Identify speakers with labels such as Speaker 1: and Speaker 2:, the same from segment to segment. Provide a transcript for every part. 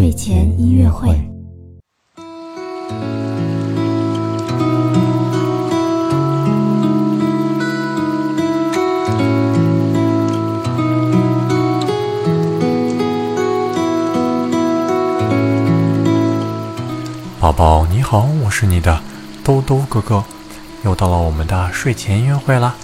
Speaker 1: 睡前音乐会。
Speaker 2: 宝宝你好，我是你的兜兜哥哥，又到了我们的睡前音乐会啦。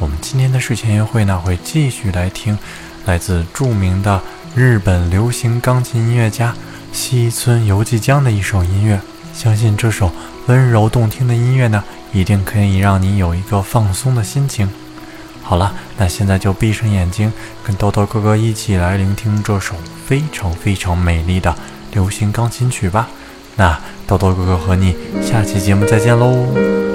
Speaker 2: 我们今天的睡前音乐会呢，会继续来听来自著名的日本流行钢琴音乐家西村游纪江的一首音乐。相信这首温柔动听的音乐呢，一定可以让你有一个放松的心情。好了，那现在就闭上眼睛，跟豆豆哥哥一起来聆听这首非常非常美丽的流行钢琴曲吧。那豆豆哥哥和你下期节目再见喽。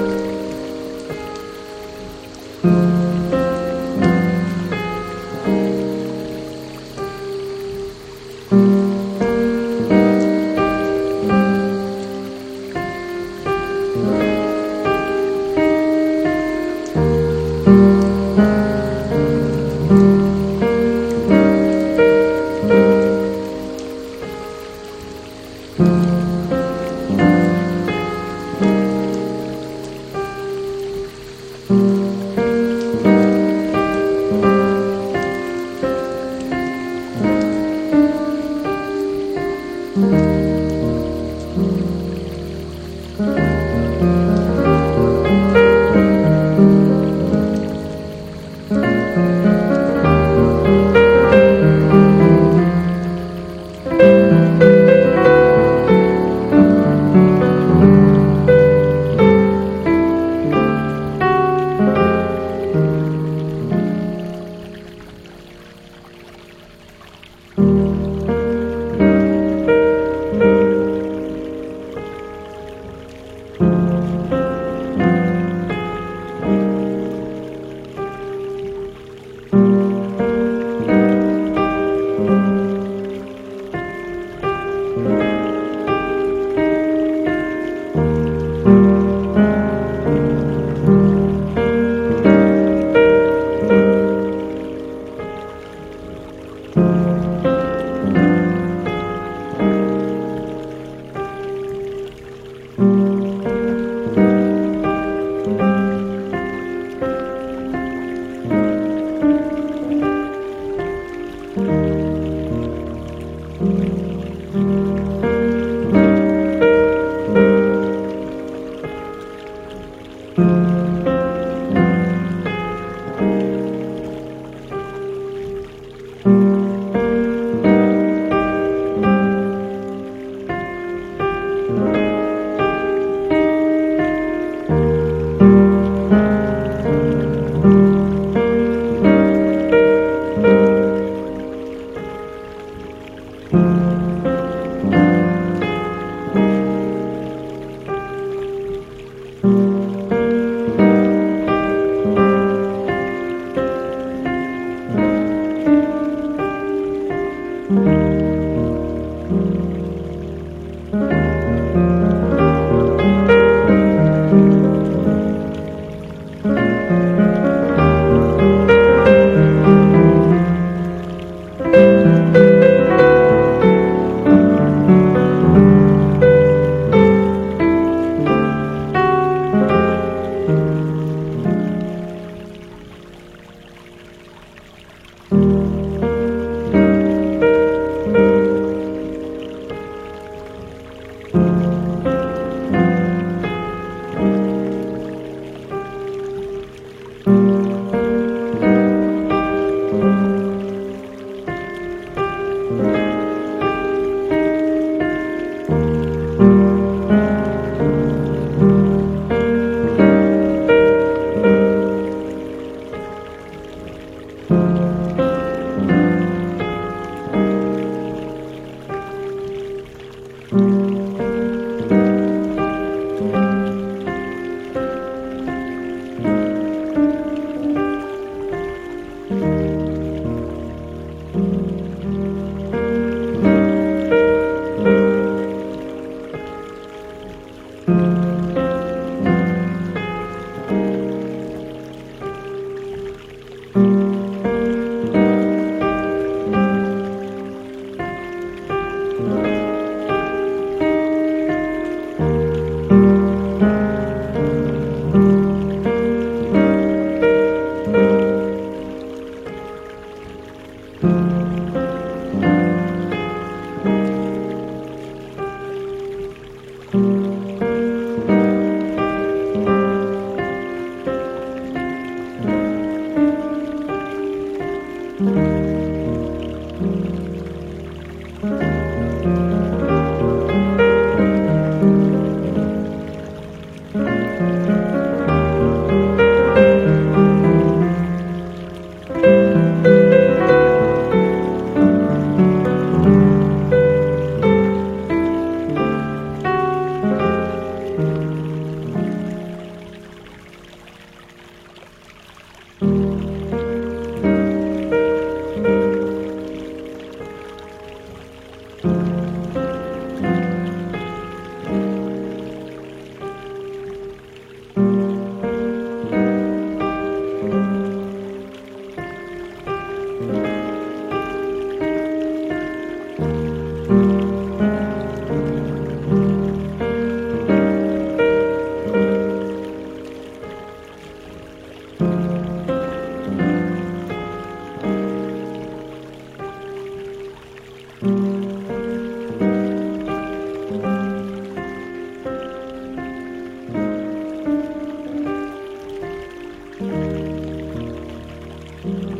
Speaker 2: Mm-hmm.